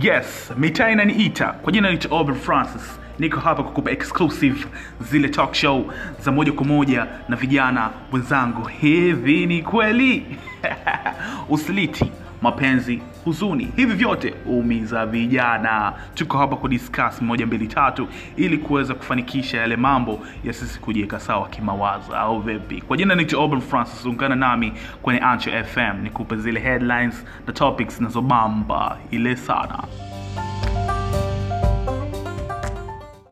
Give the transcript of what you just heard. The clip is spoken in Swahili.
Yes, mitaa inaniita kwa jina naitwa Ober Francis. Niko hapa kukupa exclusive zile talk show za moja kwa moja na vijana wenzangu. Hivi ni kweli? Usaliti, mapenzi, huzuni, hivi vyote umiza vijana. Tuko hapa kudiscuss moja mbili tatu, ili kuweza kufanikisha yale mambo ya sisi kujiweka sawa kimawazo, au vipi? Kwa jina ni Ober Francis, ungana nami kwenye Ancho FM nikupe zile headlines na topics zinazobamba ile sana.